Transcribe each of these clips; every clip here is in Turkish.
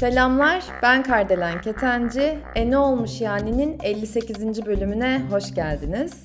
Selamlar, ben Kardelen Ketenci. E ne olmuş yani'nin 58. bölümüne hoş geldiniz.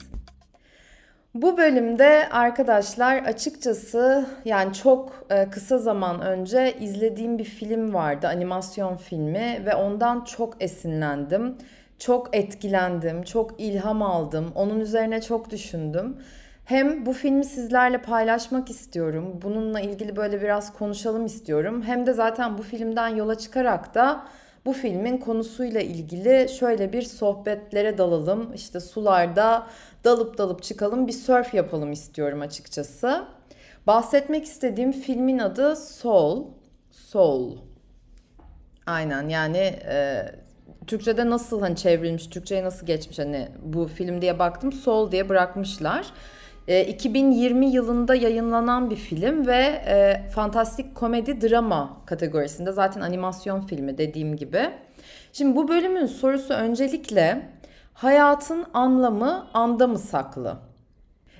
Bu bölümde arkadaşlar açıkçası yani çok e, kısa zaman önce izlediğim bir film vardı, animasyon filmi ve ondan çok esinlendim. Çok etkilendim, çok ilham aldım. Onun üzerine çok düşündüm. Hem bu filmi sizlerle paylaşmak istiyorum. Bununla ilgili böyle biraz konuşalım istiyorum. Hem de zaten bu filmden yola çıkarak da bu filmin konusuyla ilgili şöyle bir sohbetlere dalalım. İşte sularda dalıp dalıp çıkalım bir surf yapalım istiyorum açıkçası. Bahsetmek istediğim filmin adı Soul. Soul. Aynen yani Türkçe'de nasıl hani çevrilmiş, Türkçe'ye nasıl geçmiş hani bu film diye baktım. Soul diye bırakmışlar. 2020 e, yılında yayınlanan bir film ve e, fantastik komedi drama kategorisinde zaten animasyon filmi dediğim gibi. Şimdi bu bölümün sorusu öncelikle hayatın anlamı anda mı saklı?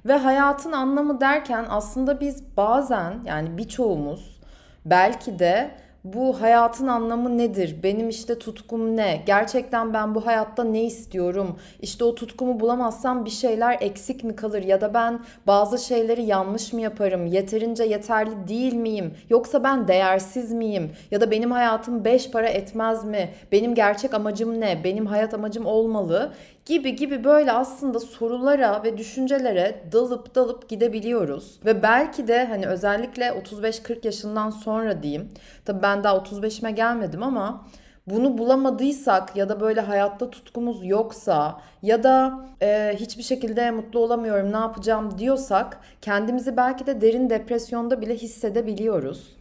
Ve hayatın anlamı derken aslında biz bazen yani birçoğumuz belki de bu hayatın anlamı nedir? Benim işte tutkum ne? Gerçekten ben bu hayatta ne istiyorum? İşte o tutkumu bulamazsam bir şeyler eksik mi kalır? Ya da ben bazı şeyleri yanlış mı yaparım? Yeterince yeterli değil miyim? Yoksa ben değersiz miyim? Ya da benim hayatım beş para etmez mi? Benim gerçek amacım ne? Benim hayat amacım olmalı gibi gibi böyle aslında sorulara ve düşüncelere dalıp dalıp gidebiliyoruz. Ve belki de hani özellikle 35-40 yaşından sonra diyeyim. Tabii ben daha 35'ime gelmedim ama bunu bulamadıysak ya da böyle hayatta tutkumuz yoksa ya da e, hiçbir şekilde mutlu olamıyorum ne yapacağım diyorsak kendimizi belki de derin depresyonda bile hissedebiliyoruz.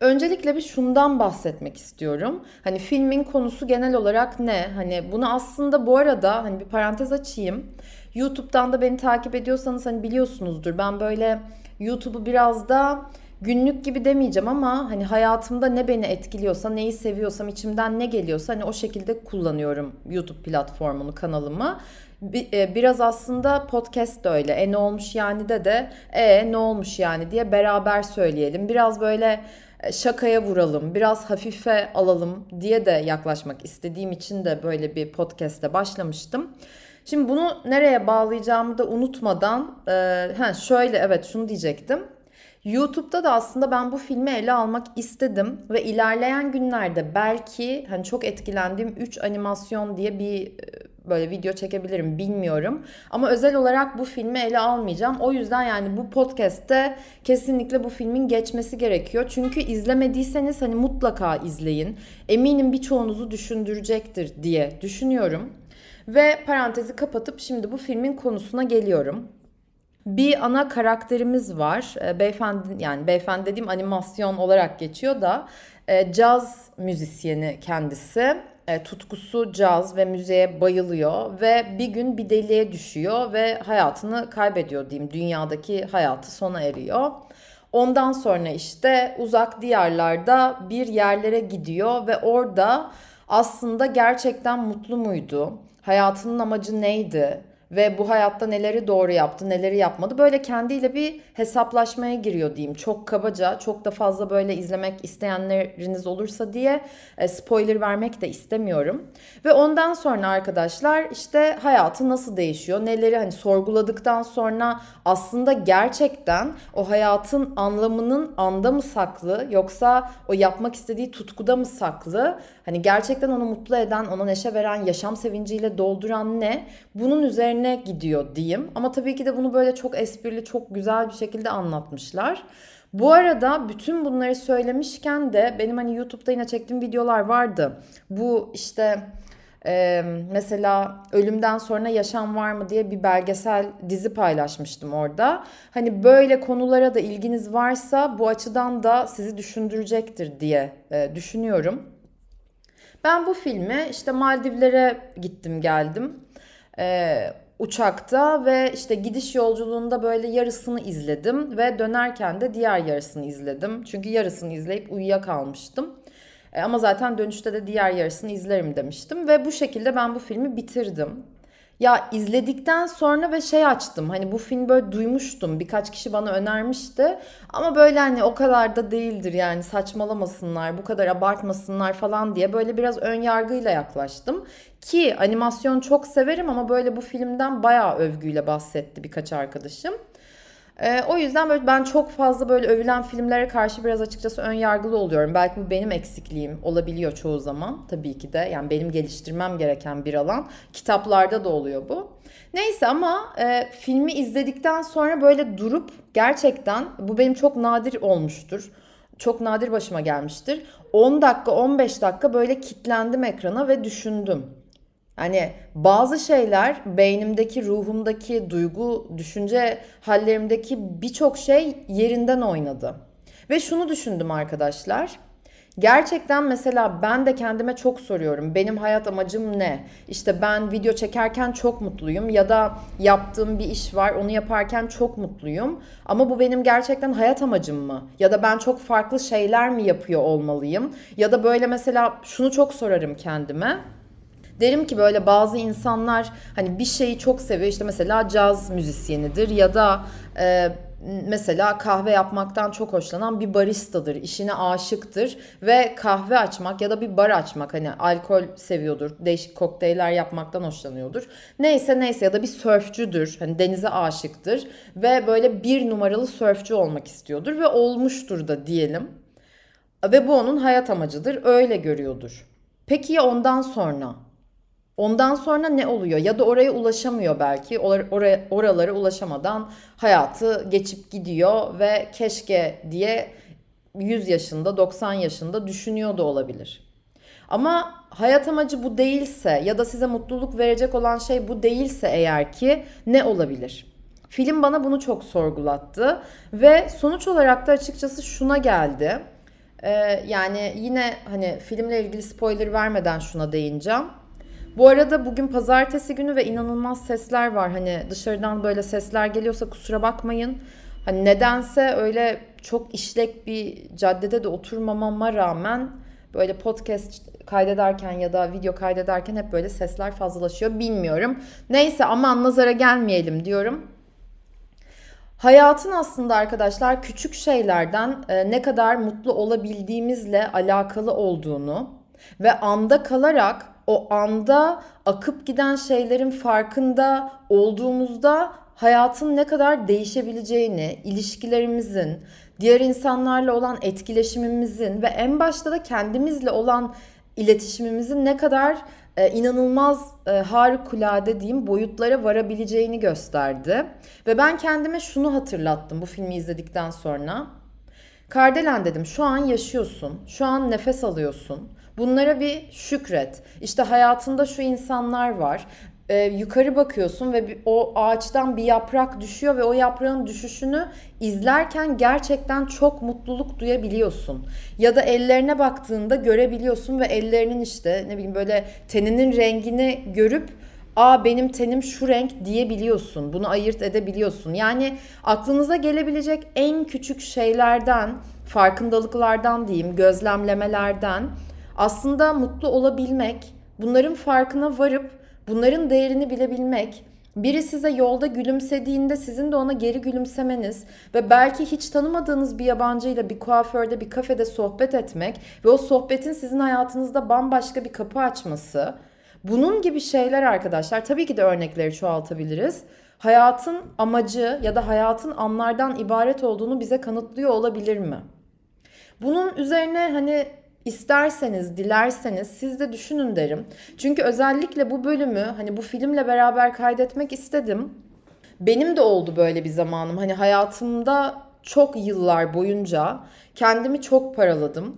Öncelikle bir şundan bahsetmek istiyorum. Hani filmin konusu genel olarak ne? Hani bunu aslında bu arada hani bir parantez açayım. YouTube'dan da beni takip ediyorsanız hani biliyorsunuzdur. Ben böyle YouTube'u biraz da günlük gibi demeyeceğim ama hani hayatımda ne beni etkiliyorsa, neyi seviyorsam, içimden ne geliyorsa hani o şekilde kullanıyorum YouTube platformunu, kanalımı. E, biraz aslında podcast da öyle. E ne olmuş yani de de e ne olmuş yani diye beraber söyleyelim. Biraz böyle şakaya vuralım, biraz hafife alalım diye de yaklaşmak istediğim için de böyle bir podcast'e başlamıştım. Şimdi bunu nereye bağlayacağımı da unutmadan, e, he, şöyle evet şunu diyecektim. YouTube'da da aslında ben bu filmi ele almak istedim ve ilerleyen günlerde belki hani çok etkilendiğim 3 animasyon diye bir e, böyle video çekebilirim bilmiyorum. Ama özel olarak bu filmi ele almayacağım. O yüzden yani bu podcast'te kesinlikle bu filmin geçmesi gerekiyor. Çünkü izlemediyseniz hani mutlaka izleyin. Eminim birçoğunuzu düşündürecektir diye düşünüyorum. Ve parantezi kapatıp şimdi bu filmin konusuna geliyorum. Bir ana karakterimiz var. E, beyefendi yani beyefendi dediğim animasyon olarak geçiyor da e, caz müzisyeni kendisi e, tutkusu caz ve müziğe bayılıyor ve bir gün bir deliğe düşüyor ve hayatını kaybediyor diyeyim. Dünyadaki hayatı sona eriyor. Ondan sonra işte uzak diyarlarda bir yerlere gidiyor ve orada aslında gerçekten mutlu muydu? Hayatının amacı neydi? Ve bu hayatta neleri doğru yaptı, neleri yapmadı. Böyle kendiyle bir hesaplaşmaya giriyor diyeyim. Çok kabaca, çok da fazla böyle izlemek isteyenleriniz olursa diye e, spoiler vermek de istemiyorum. Ve ondan sonra arkadaşlar işte hayatı nasıl değişiyor, neleri hani sorguladıktan sonra aslında gerçekten o hayatın anlamının anda mı saklı yoksa o yapmak istediği tutkuda mı saklı? Hani gerçekten onu mutlu eden, ona neşe veren, yaşam sevinciyle dolduran ne? Bunun üzerine gidiyor diyeyim. Ama tabii ki de bunu böyle çok esprili, çok güzel bir şekilde anlatmışlar. Bu arada bütün bunları söylemişken de benim hani YouTube'da yine çektiğim videolar vardı. Bu işte ee, mesela ölümden sonra yaşam var mı diye bir belgesel dizi paylaşmıştım orada. Hani böyle konulara da ilginiz varsa bu açıdan da sizi düşündürecektir diye e, düşünüyorum. Ben bu filmi işte Maldivlere gittim geldim. Ee, uçakta ve işte gidiş yolculuğunda böyle yarısını izledim ve dönerken de diğer yarısını izledim. Çünkü yarısını izleyip uyuyakalmıştım. E, ama zaten dönüşte de diğer yarısını izlerim demiştim ve bu şekilde ben bu filmi bitirdim. Ya izledikten sonra ve şey açtım. Hani bu film böyle duymuştum. Birkaç kişi bana önermişti. Ama böyle hani o kadar da değildir yani saçmalamasınlar, bu kadar abartmasınlar falan diye böyle biraz ön yargıyla yaklaştım. Ki animasyon çok severim ama böyle bu filmden bayağı övgüyle bahsetti birkaç arkadaşım. Ee, o yüzden böyle ben çok fazla böyle övülen filmlere karşı biraz açıkçası ön yargılı oluyorum. Belki bu benim eksikliğim olabiliyor çoğu zaman tabii ki de. Yani benim geliştirmem gereken bir alan. Kitaplarda da oluyor bu. Neyse ama e, filmi izledikten sonra böyle durup gerçekten bu benim çok nadir olmuştur. Çok nadir başıma gelmiştir. 10 dakika 15 dakika böyle kitlendim ekrana ve düşündüm. Hani bazı şeyler beynimdeki, ruhumdaki, duygu, düşünce hallerimdeki birçok şey yerinden oynadı. Ve şunu düşündüm arkadaşlar. Gerçekten mesela ben de kendime çok soruyorum. Benim hayat amacım ne? İşte ben video çekerken çok mutluyum ya da yaptığım bir iş var onu yaparken çok mutluyum. Ama bu benim gerçekten hayat amacım mı? Ya da ben çok farklı şeyler mi yapıyor olmalıyım? Ya da böyle mesela şunu çok sorarım kendime. Derim ki böyle bazı insanlar hani bir şeyi çok seviyor işte mesela caz müzisyenidir ya da e, mesela kahve yapmaktan çok hoşlanan bir baristadır, işine aşıktır ve kahve açmak ya da bir bar açmak hani alkol seviyordur, değişik kokteyller yapmaktan hoşlanıyordur. Neyse neyse ya da bir sörfcüdür, hani denize aşıktır ve böyle bir numaralı sörfcü olmak istiyordur ve olmuştur da diyelim. Ve bu onun hayat amacıdır, öyle görüyordur. Peki ya ondan sonra? Ondan sonra ne oluyor? Ya da oraya ulaşamıyor belki. Or oraya, oralara ulaşamadan hayatı geçip gidiyor ve keşke diye 100 yaşında, 90 yaşında düşünüyor da olabilir. Ama hayat amacı bu değilse ya da size mutluluk verecek olan şey bu değilse eğer ki ne olabilir? Film bana bunu çok sorgulattı ve sonuç olarak da açıkçası şuna geldi. Ee, yani yine hani filmle ilgili spoiler vermeden şuna değineceğim. Bu arada bugün pazartesi günü ve inanılmaz sesler var. Hani dışarıdan böyle sesler geliyorsa kusura bakmayın. Hani nedense öyle çok işlek bir caddede de oturmamama rağmen böyle podcast kaydederken ya da video kaydederken hep böyle sesler fazlalaşıyor. Bilmiyorum. Neyse aman nazara gelmeyelim diyorum. Hayatın aslında arkadaşlar küçük şeylerden e, ne kadar mutlu olabildiğimizle alakalı olduğunu ve anda kalarak o anda akıp giden şeylerin farkında olduğumuzda hayatın ne kadar değişebileceğini, ilişkilerimizin, diğer insanlarla olan etkileşimimizin ve en başta da kendimizle olan iletişimimizin ne kadar e, inanılmaz e, harikulade diyeyim boyutlara varabileceğini gösterdi. Ve ben kendime şunu hatırlattım bu filmi izledikten sonra. Kardelen dedim şu an yaşıyorsun, şu an nefes alıyorsun. Bunlara bir şükret. İşte hayatında şu insanlar var. Ee, yukarı bakıyorsun ve bir, o ağaçtan bir yaprak düşüyor ve o yaprağın düşüşünü izlerken gerçekten çok mutluluk duyabiliyorsun. Ya da ellerine baktığında görebiliyorsun ve ellerinin işte ne bileyim böyle teninin rengini görüp aa benim tenim şu renk diyebiliyorsun. Bunu ayırt edebiliyorsun. Yani aklınıza gelebilecek en küçük şeylerden, farkındalıklardan diyeyim, gözlemlemelerden aslında mutlu olabilmek, bunların farkına varıp bunların değerini bilebilmek, biri size yolda gülümsediğinde sizin de ona geri gülümsemeniz ve belki hiç tanımadığınız bir yabancıyla bir kuaförde, bir kafede sohbet etmek ve o sohbetin sizin hayatınızda bambaşka bir kapı açması. Bunun gibi şeyler arkadaşlar tabii ki de örnekleri çoğaltabiliriz. Hayatın amacı ya da hayatın anlardan ibaret olduğunu bize kanıtlıyor olabilir mi? Bunun üzerine hani İsterseniz, dilerseniz siz de düşünün derim. Çünkü özellikle bu bölümü hani bu filmle beraber kaydetmek istedim. Benim de oldu böyle bir zamanım. Hani hayatımda çok yıllar boyunca kendimi çok paraladım.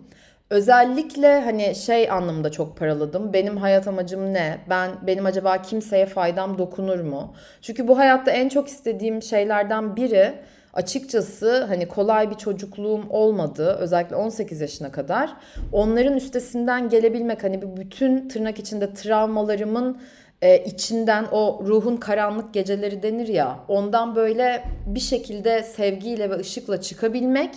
Özellikle hani şey anlamında çok paraladım. Benim hayat amacım ne? Ben benim acaba kimseye faydam dokunur mu? Çünkü bu hayatta en çok istediğim şeylerden biri açıkçası hani kolay bir çocukluğum olmadı özellikle 18 yaşına kadar. Onların üstesinden gelebilmek hani bütün tırnak içinde travmalarımın e, içinden o ruhun karanlık geceleri denir ya ondan böyle bir şekilde sevgiyle ve ışıkla çıkabilmek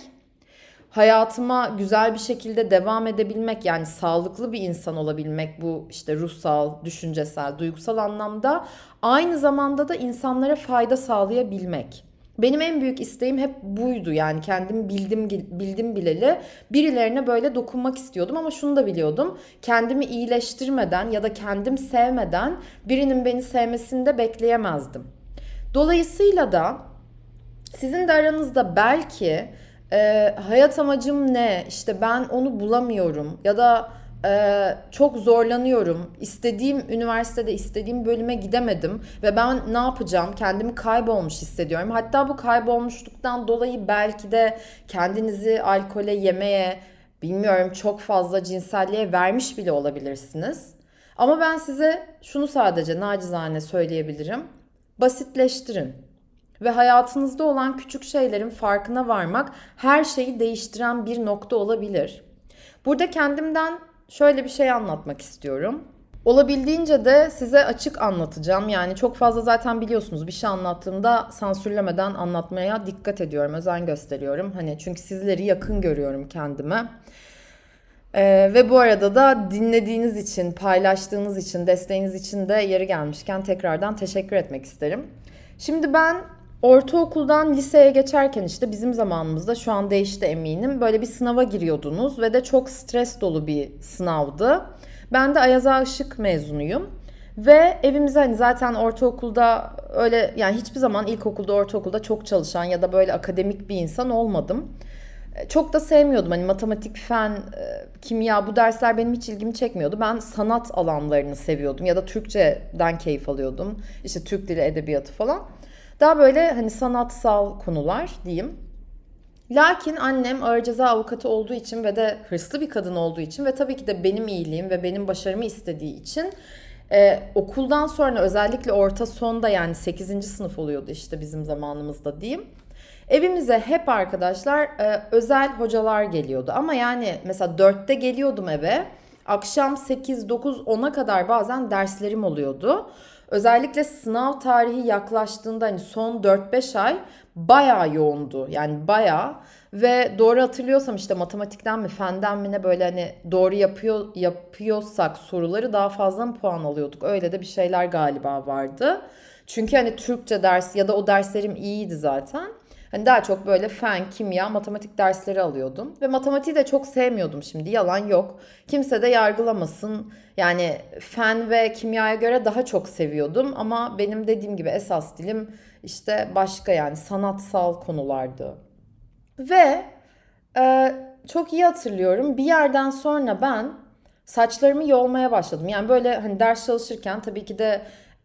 hayatıma güzel bir şekilde devam edebilmek yani sağlıklı bir insan olabilmek bu işte ruhsal, düşüncesel, duygusal anlamda aynı zamanda da insanlara fayda sağlayabilmek. Benim en büyük isteğim hep buydu yani kendim bildim bildim bileli birilerine böyle dokunmak istiyordum ama şunu da biliyordum. Kendimi iyileştirmeden ya da kendim sevmeden birinin beni sevmesini de bekleyemezdim. Dolayısıyla da sizin de aranızda belki e, hayat amacım ne? İşte ben onu bulamıyorum ya da e, çok zorlanıyorum. İstediğim üniversitede istediğim bölüme gidemedim ve ben ne yapacağım? Kendimi kaybolmuş hissediyorum. Hatta bu kaybolmuşluktan dolayı belki de kendinizi alkole, yemeye, bilmiyorum çok fazla cinselliğe vermiş bile olabilirsiniz. Ama ben size şunu sadece nacizane söyleyebilirim. Basitleştirin ve hayatınızda olan küçük şeylerin farkına varmak her şeyi değiştiren bir nokta olabilir. Burada kendimden şöyle bir şey anlatmak istiyorum. Olabildiğince de size açık anlatacağım. Yani çok fazla zaten biliyorsunuz bir şey anlattığımda sansürlemeden anlatmaya dikkat ediyorum, özen gösteriyorum. Hani çünkü sizleri yakın görüyorum kendime. Ee, ve bu arada da dinlediğiniz için, paylaştığınız için, desteğiniz için de yeri gelmişken tekrardan teşekkür etmek isterim. Şimdi ben Ortaokuldan liseye geçerken işte bizim zamanımızda şu an değişti eminim. Böyle bir sınava giriyordunuz ve de çok stres dolu bir sınavdı. Ben de Ayaz Işık mezunuyum. Ve evimize hani zaten ortaokulda öyle yani hiçbir zaman ilkokulda ortaokulda çok çalışan ya da böyle akademik bir insan olmadım. Çok da sevmiyordum hani matematik, fen, e, kimya bu dersler benim hiç ilgimi çekmiyordu. Ben sanat alanlarını seviyordum ya da Türkçeden keyif alıyordum. İşte Türk dili edebiyatı falan. Daha böyle hani sanatsal konular diyeyim. Lakin annem ağır ceza avukatı olduğu için ve de hırslı bir kadın olduğu için ve tabii ki de benim iyiliğim ve benim başarımı istediği için e, okuldan sonra özellikle orta sonda yani 8. sınıf oluyordu işte bizim zamanımızda diyeyim. Evimize hep arkadaşlar e, özel hocalar geliyordu ama yani mesela 4'te geliyordum eve akşam 8, 9, 10'a kadar bazen derslerim oluyordu. Özellikle sınav tarihi yaklaştığında hani son 4-5 ay bayağı yoğundu. Yani bayağı ve doğru hatırlıyorsam işte matematikten mi fenden mi ne böyle hani doğru yapıyor yapıyorsak soruları daha fazla mı puan alıyorduk? Öyle de bir şeyler galiba vardı. Çünkü hani Türkçe ders ya da o derslerim iyiydi zaten. Hani daha çok böyle fen, kimya, matematik dersleri alıyordum. Ve matematiği de çok sevmiyordum şimdi yalan yok. Kimse de yargılamasın. Yani fen ve kimyaya göre daha çok seviyordum. Ama benim dediğim gibi esas dilim işte başka yani sanatsal konulardı. Ve e, çok iyi hatırlıyorum bir yerden sonra ben saçlarımı yolmaya başladım. Yani böyle hani ders çalışırken tabii ki de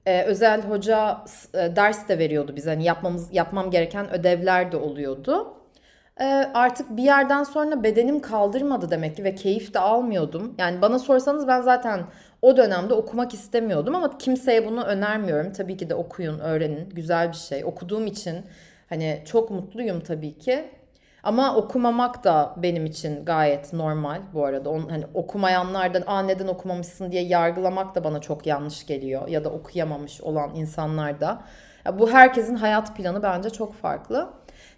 e, özel hoca e, ders de veriyordu bize. Hani yapmamız yapmam gereken ödevler de oluyordu. E, artık bir yerden sonra bedenim kaldırmadı demek ki ve keyif de almıyordum. Yani bana sorsanız ben zaten o dönemde okumak istemiyordum ama kimseye bunu önermiyorum. Tabii ki de okuyun, öğrenin. Güzel bir şey. Okuduğum için hani çok mutluyum tabii ki. Ama okumamak da benim için gayet normal bu arada. On, hani okumayanlardan Aa, neden okumamışsın diye yargılamak da bana çok yanlış geliyor. Ya da okuyamamış olan insanlar da. Ya bu herkesin hayat planı bence çok farklı.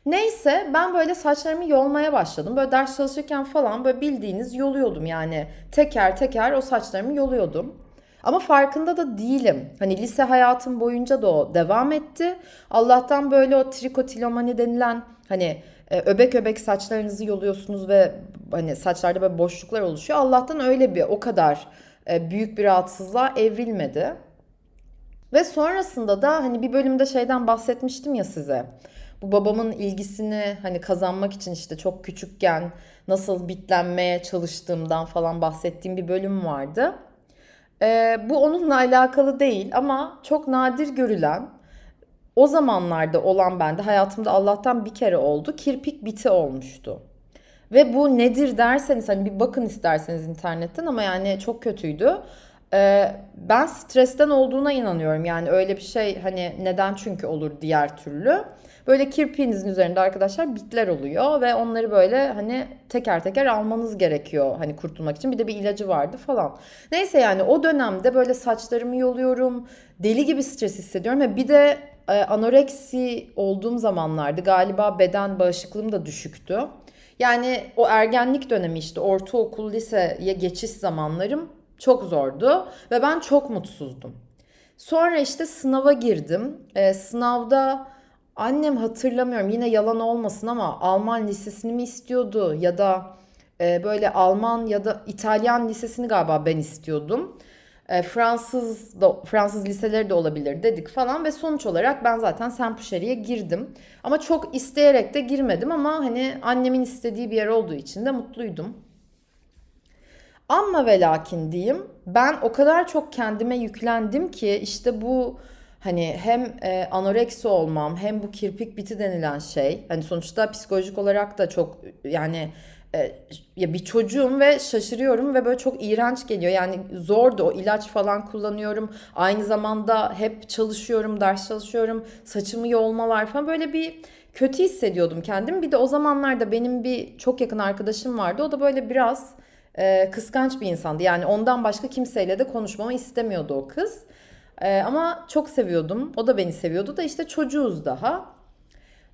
Neyse ben böyle saçlarımı yolmaya başladım. Böyle ders çalışırken falan böyle bildiğiniz yoluyordum yani. Teker teker o saçlarımı yoluyordum. Ama farkında da değilim. Hani lise hayatım boyunca da o devam etti. Allah'tan böyle o trikotilomani denilen hani e, öbek öbek saçlarınızı yoluyorsunuz ve hani saçlarda böyle boşluklar oluşuyor. Allah'tan öyle bir o kadar e, büyük bir rahatsızlığa evrilmedi. Ve sonrasında da hani bir bölümde şeyden bahsetmiştim ya size. Bu babamın ilgisini hani kazanmak için işte çok küçükken nasıl bitlenmeye çalıştığımdan falan bahsettiğim bir bölüm vardı. Ee, bu onunla alakalı değil ama çok nadir görülen o zamanlarda olan bende hayatımda Allah'tan bir kere oldu. Kirpik biti olmuştu. Ve bu nedir derseniz hani bir bakın isterseniz internetten ama yani çok kötüydü. Ee, ben stresten olduğuna inanıyorum. Yani öyle bir şey hani neden çünkü olur diğer türlü. Böyle kirpiğinizin üzerinde arkadaşlar bitler oluyor ve onları böyle hani teker teker almanız gerekiyor hani kurtulmak için. Bir de bir ilacı vardı falan. Neyse yani o dönemde böyle saçlarımı yoluyorum. Deli gibi stres hissediyorum ve bir de anoreksi olduğum zamanlardı. Galiba beden bağışıklığım da düşüktü. Yani o ergenlik dönemi işte ortaokul, liseye geçiş zamanlarım çok zordu ve ben çok mutsuzdum. Sonra işte sınava girdim. E, sınavda annem hatırlamıyorum yine yalan olmasın ama Alman lisesini mi istiyordu ya da e, böyle Alman ya da İtalyan lisesini galiba ben istiyordum. E, Fransız da, Fransız liseleri de olabilir dedik falan ve sonuç olarak ben zaten Saint-Pucheri'ye girdim. Ama çok isteyerek de girmedim ama hani annemin istediği bir yer olduğu için de mutluydum. Ama ve lakin diyeyim ben o kadar çok kendime yüklendim ki işte bu hani hem e, anoreksi olmam hem bu kirpik biti denilen şey hani sonuçta psikolojik olarak da çok yani e, ya bir çocuğum ve şaşırıyorum ve böyle çok iğrenç geliyor. Yani zordu o ilaç falan kullanıyorum. Aynı zamanda hep çalışıyorum, ders çalışıyorum. Saçımı yolmalar falan böyle bir kötü hissediyordum kendimi. Bir de o zamanlarda benim bir çok yakın arkadaşım vardı. O da böyle biraz e, kıskanç bir insandı. Yani ondan başka kimseyle de konuşmamı istemiyordu o kız. E, ama çok seviyordum. O da beni seviyordu da işte çocuğuz daha.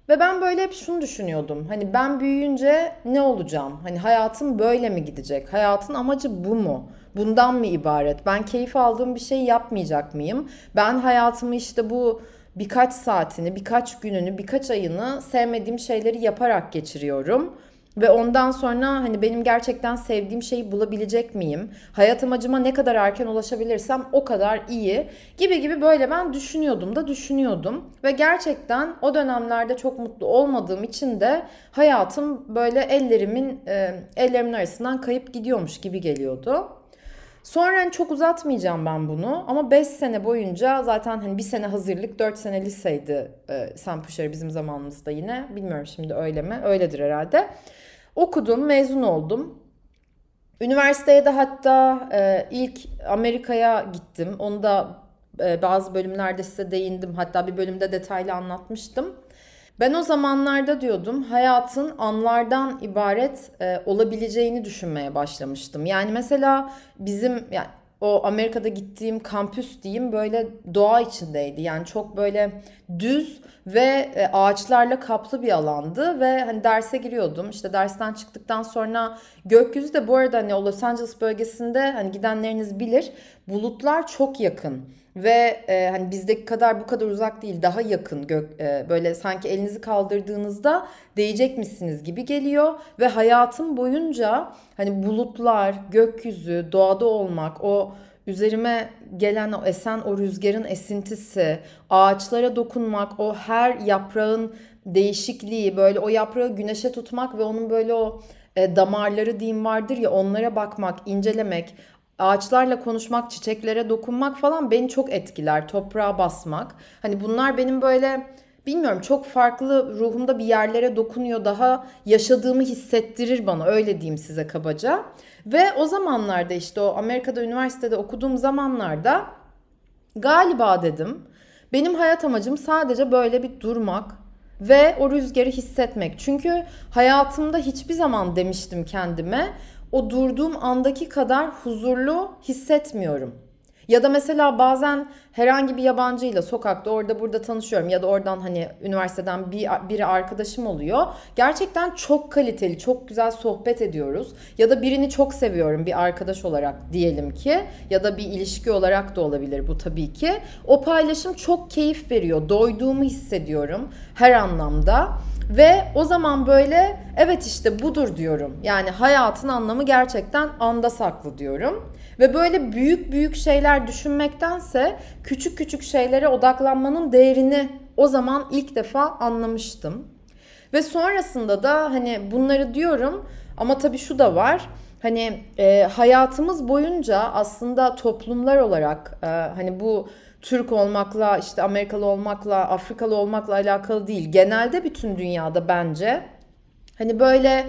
Ve ben böyle hep şunu düşünüyordum. Hani ben büyüyünce ne olacağım? Hani hayatım böyle mi gidecek? Hayatın amacı bu mu? Bundan mı ibaret? Ben keyif aldığım bir şey yapmayacak mıyım? Ben hayatımı işte bu birkaç saatini, birkaç gününü, birkaç ayını sevmediğim şeyleri yaparak geçiriyorum. Ve ondan sonra hani benim gerçekten sevdiğim şeyi bulabilecek miyim? Hayat amacıma ne kadar erken ulaşabilirsem o kadar iyi gibi gibi böyle ben düşünüyordum da düşünüyordum. Ve gerçekten o dönemlerde çok mutlu olmadığım için de hayatım böyle ellerimin e, ellerimin arasından kayıp gidiyormuş gibi geliyordu. Sonra hani çok uzatmayacağım ben bunu ama 5 sene boyunca zaten hani bir sene hazırlık 4 sene liseydi e, Sampuşeri bizim zamanımızda yine. Bilmiyorum şimdi öyle mi? Öyledir herhalde. Okudum, mezun oldum. Üniversiteye de hatta e, ilk Amerika'ya gittim. Onu da e, bazı bölümlerde size değindim. Hatta bir bölümde detaylı anlatmıştım. Ben o zamanlarda diyordum hayatın anlardan ibaret e, olabileceğini düşünmeye başlamıştım. Yani mesela bizim yani o Amerika'da gittiğim kampüs diyeyim böyle doğa içindeydi. Yani çok böyle düz ve e, ağaçlarla kaplı bir alandı ve hani derse giriyordum. İşte dersten çıktıktan sonra gökyüzü de bu arada hani Los Angeles bölgesinde hani gidenleriniz bilir bulutlar çok yakın ve e, hani bizdeki kadar bu kadar uzak değil daha yakın gök e, böyle sanki elinizi kaldırdığınızda değecekmişsiniz gibi geliyor. Ve hayatım boyunca hani bulutlar, gökyüzü, doğada olmak, o üzerime gelen o esen o rüzgarın esintisi, ağaçlara dokunmak, o her yaprağın değişikliği, böyle o yaprağı güneşe tutmak ve onun böyle o e, damarları diyeyim vardır ya onlara bakmak, incelemek, ağaçlarla konuşmak, çiçeklere dokunmak falan beni çok etkiler. Toprağa basmak. Hani bunlar benim böyle bilmiyorum çok farklı ruhumda bir yerlere dokunuyor. Daha yaşadığımı hissettirir bana öyle diyeyim size kabaca. Ve o zamanlarda işte o Amerika'da üniversitede okuduğum zamanlarda galiba dedim benim hayat amacım sadece böyle bir durmak ve o rüzgarı hissetmek. Çünkü hayatımda hiçbir zaman demiştim kendime o durduğum andaki kadar huzurlu hissetmiyorum. Ya da mesela bazen herhangi bir yabancıyla sokakta orada burada tanışıyorum ya da oradan hani üniversiteden bir biri arkadaşım oluyor. Gerçekten çok kaliteli, çok güzel sohbet ediyoruz. Ya da birini çok seviyorum bir arkadaş olarak diyelim ki ya da bir ilişki olarak da olabilir bu tabii ki. O paylaşım çok keyif veriyor. Doyduğumu hissediyorum her anlamda. Ve o zaman böyle evet işte budur diyorum. Yani hayatın anlamı gerçekten anda saklı diyorum. Ve böyle büyük büyük şeyler düşünmektense küçük küçük şeylere odaklanmanın değerini o zaman ilk defa anlamıştım. Ve sonrasında da hani bunları diyorum ama tabii şu da var. Hani e, hayatımız boyunca aslında toplumlar olarak e, hani bu Türk olmakla, işte Amerikalı olmakla, Afrikalı olmakla alakalı değil. Genelde bütün dünyada bence hani böyle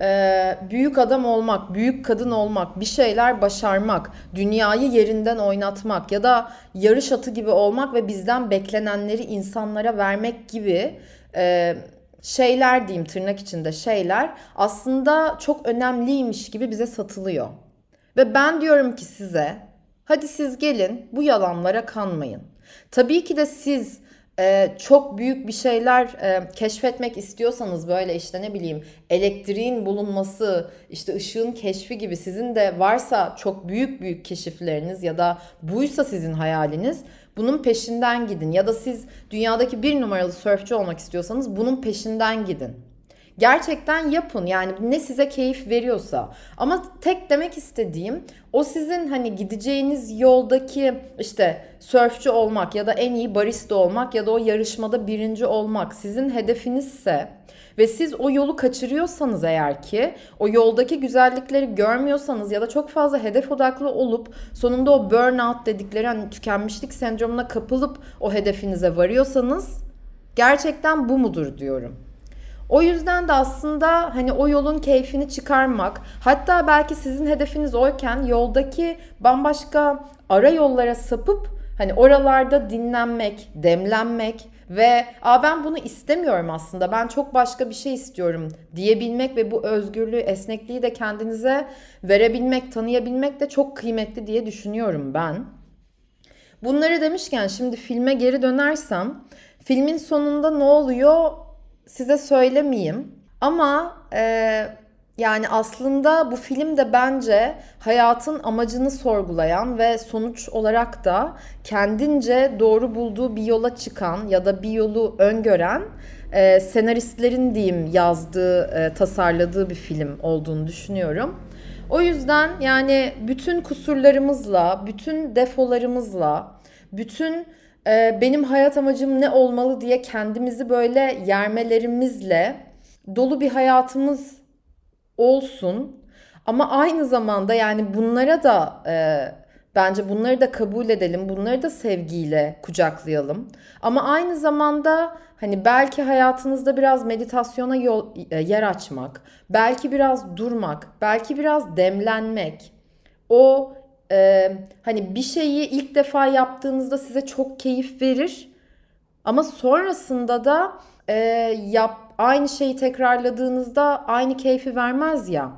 e, büyük adam olmak, büyük kadın olmak, bir şeyler başarmak, dünyayı yerinden oynatmak ya da yarış atı gibi olmak ve bizden beklenenleri insanlara vermek gibi e, şeyler diyeyim tırnak içinde şeyler aslında çok önemliymiş gibi bize satılıyor. Ve ben diyorum ki size Hadi siz gelin bu yalanlara kanmayın. Tabii ki de siz e, çok büyük bir şeyler e, keşfetmek istiyorsanız böyle işte ne bileyim elektriğin bulunması, işte ışığın keşfi gibi sizin de varsa çok büyük büyük keşifleriniz ya da buysa sizin hayaliniz bunun peşinden gidin. Ya da siz dünyadaki bir numaralı sörfçü olmak istiyorsanız bunun peşinden gidin. Gerçekten yapın yani ne size keyif veriyorsa. Ama tek demek istediğim o sizin hani gideceğiniz yoldaki işte sörfçü olmak ya da en iyi barista olmak ya da o yarışmada birinci olmak sizin hedefinizse ve siz o yolu kaçırıyorsanız eğer ki o yoldaki güzellikleri görmüyorsanız ya da çok fazla hedef odaklı olup sonunda o burnout dedikleri hani tükenmişlik sendromuna kapılıp o hedefinize varıyorsanız gerçekten bu mudur diyorum. O yüzden de aslında hani o yolun keyfini çıkarmak, hatta belki sizin hedefiniz oyken yoldaki bambaşka ara yollara sapıp hani oralarda dinlenmek, demlenmek ve Aa ben bunu istemiyorum aslında. Ben çok başka bir şey istiyorum diyebilmek ve bu özgürlüğü, esnekliği de kendinize verebilmek, tanıyabilmek de çok kıymetli diye düşünüyorum ben. Bunları demişken şimdi filme geri dönersem filmin sonunda ne oluyor size söylemeyeyim. Ama e, yani aslında bu film de bence hayatın amacını sorgulayan ve sonuç olarak da kendince doğru bulduğu bir yola çıkan ya da bir yolu öngören e, senaristlerin diyeyim yazdığı, e, tasarladığı bir film olduğunu düşünüyorum. O yüzden yani bütün kusurlarımızla, bütün defolarımızla, bütün e, benim hayat amacım ne olmalı diye kendimizi böyle yermelerimizle dolu bir hayatımız olsun. Ama aynı zamanda yani bunlara da e, bence bunları da kabul edelim. Bunları da sevgiyle kucaklayalım. Ama aynı zamanda hani belki hayatınızda biraz meditasyona yol, e, yer açmak, belki biraz durmak, belki biraz demlenmek. O e, hani bir şeyi ilk defa yaptığınızda size çok keyif verir. Ama sonrasında da e, yap aynı şeyi tekrarladığınızda aynı keyfi vermez ya.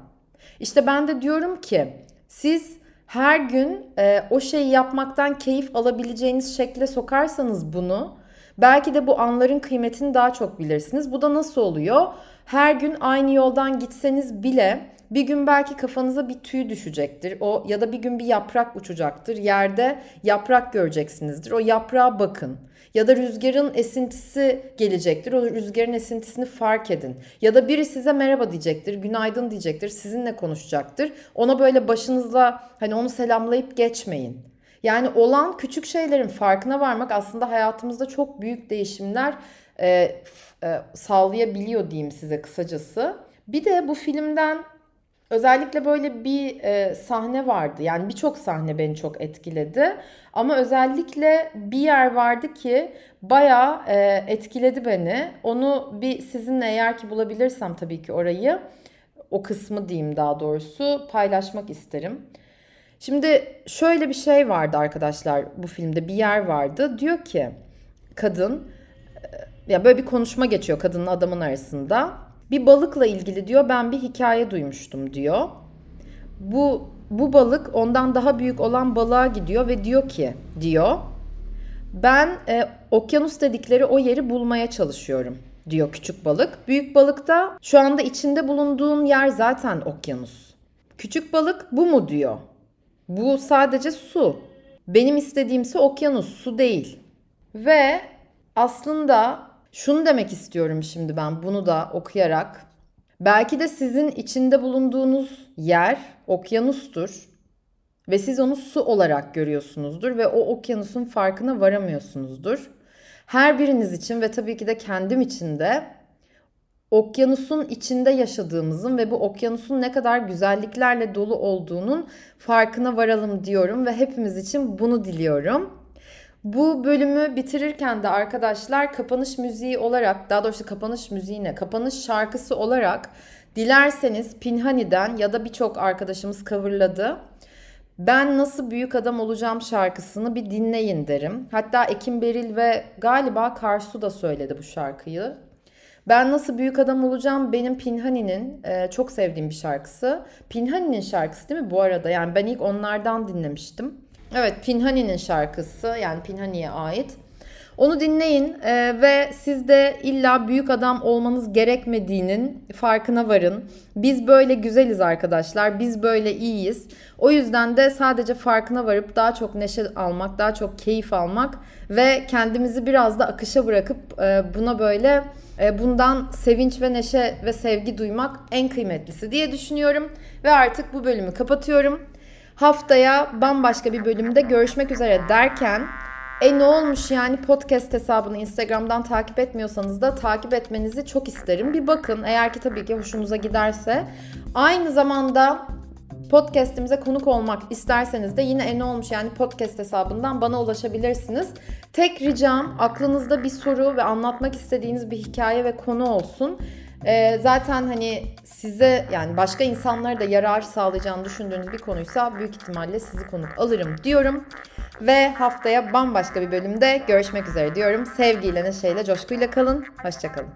İşte ben de diyorum ki siz her gün e, o şeyi yapmaktan keyif alabileceğiniz şekle sokarsanız bunu belki de bu anların kıymetini daha çok bilirsiniz. Bu da nasıl oluyor? Her gün aynı yoldan gitseniz bile bir gün belki kafanıza bir tüy düşecektir. O ya da bir gün bir yaprak uçacaktır. Yerde yaprak göreceksinizdir. O yaprağa bakın. Ya da rüzgarın esintisi gelecektir. O rüzgarın esintisini fark edin. Ya da biri size merhaba diyecektir, günaydın diyecektir, sizinle konuşacaktır. Ona böyle başınızla hani onu selamlayıp geçmeyin. Yani olan küçük şeylerin farkına varmak aslında hayatımızda çok büyük değişimler e, e, sağlayabiliyor diyeyim size kısacası. Bir de bu filmden Özellikle böyle bir e, sahne vardı. Yani birçok sahne beni çok etkiledi. Ama özellikle bir yer vardı ki bayağı e, etkiledi beni. Onu bir sizinle eğer ki bulabilirsem tabii ki orayı, o kısmı diyeyim daha doğrusu paylaşmak isterim. Şimdi şöyle bir şey vardı arkadaşlar bu filmde bir yer vardı. Diyor ki kadın e, ya böyle bir konuşma geçiyor kadının adamın arasında. Bir balıkla ilgili diyor ben bir hikaye duymuştum diyor. Bu bu balık ondan daha büyük olan balığa gidiyor ve diyor ki diyor ben e, okyanus dedikleri o yeri bulmaya çalışıyorum diyor küçük balık. Büyük balık da şu anda içinde bulunduğun yer zaten okyanus. Küçük balık bu mu diyor. Bu sadece su. Benim istediğimse okyanus, su değil. Ve aslında şunu demek istiyorum şimdi ben bunu da okuyarak. Belki de sizin içinde bulunduğunuz yer okyanustur ve siz onu su olarak görüyorsunuzdur ve o okyanusun farkına varamıyorsunuzdur. Her biriniz için ve tabii ki de kendim için de okyanusun içinde yaşadığımızın ve bu okyanusun ne kadar güzelliklerle dolu olduğunun farkına varalım diyorum ve hepimiz için bunu diliyorum. Bu bölümü bitirirken de arkadaşlar kapanış müziği olarak daha doğrusu kapanış müziğine kapanış şarkısı olarak dilerseniz Pinhani'den ya da birçok arkadaşımız coverladı. Ben Nasıl Büyük Adam Olacağım şarkısını bir dinleyin derim. Hatta Ekim Beril ve galiba Karsu da söyledi bu şarkıyı. Ben Nasıl Büyük Adam Olacağım benim Pinhani'nin e, çok sevdiğim bir şarkısı. Pinhani'nin şarkısı değil mi bu arada? Yani ben ilk onlardan dinlemiştim. Evet Pinhani'nin şarkısı yani Pinhani'ye ait. Onu dinleyin e, ve siz de illa büyük adam olmanız gerekmediğinin farkına varın. Biz böyle güzeliz arkadaşlar. Biz böyle iyiyiz. O yüzden de sadece farkına varıp daha çok neşe almak, daha çok keyif almak ve kendimizi biraz da akışa bırakıp e, buna böyle e, bundan sevinç ve neşe ve sevgi duymak en kıymetlisi diye düşünüyorum. Ve artık bu bölümü kapatıyorum. Haftaya bambaşka bir bölümde görüşmek üzere derken e ne olmuş yani podcast hesabını Instagram'dan takip etmiyorsanız da takip etmenizi çok isterim. Bir bakın eğer ki tabii ki hoşunuza giderse. Aynı zamanda podcast'imize konuk olmak isterseniz de yine en olmuş yani podcast hesabından bana ulaşabilirsiniz. Tek ricam aklınızda bir soru ve anlatmak istediğiniz bir hikaye ve konu olsun. Ee, zaten hani size yani başka insanlara da yarar sağlayacağını düşündüğünüz bir konuysa büyük ihtimalle sizi konuk alırım diyorum. Ve haftaya bambaşka bir bölümde görüşmek üzere diyorum. Sevgiyle, neşeyle, coşkuyla kalın. Hoşçakalın.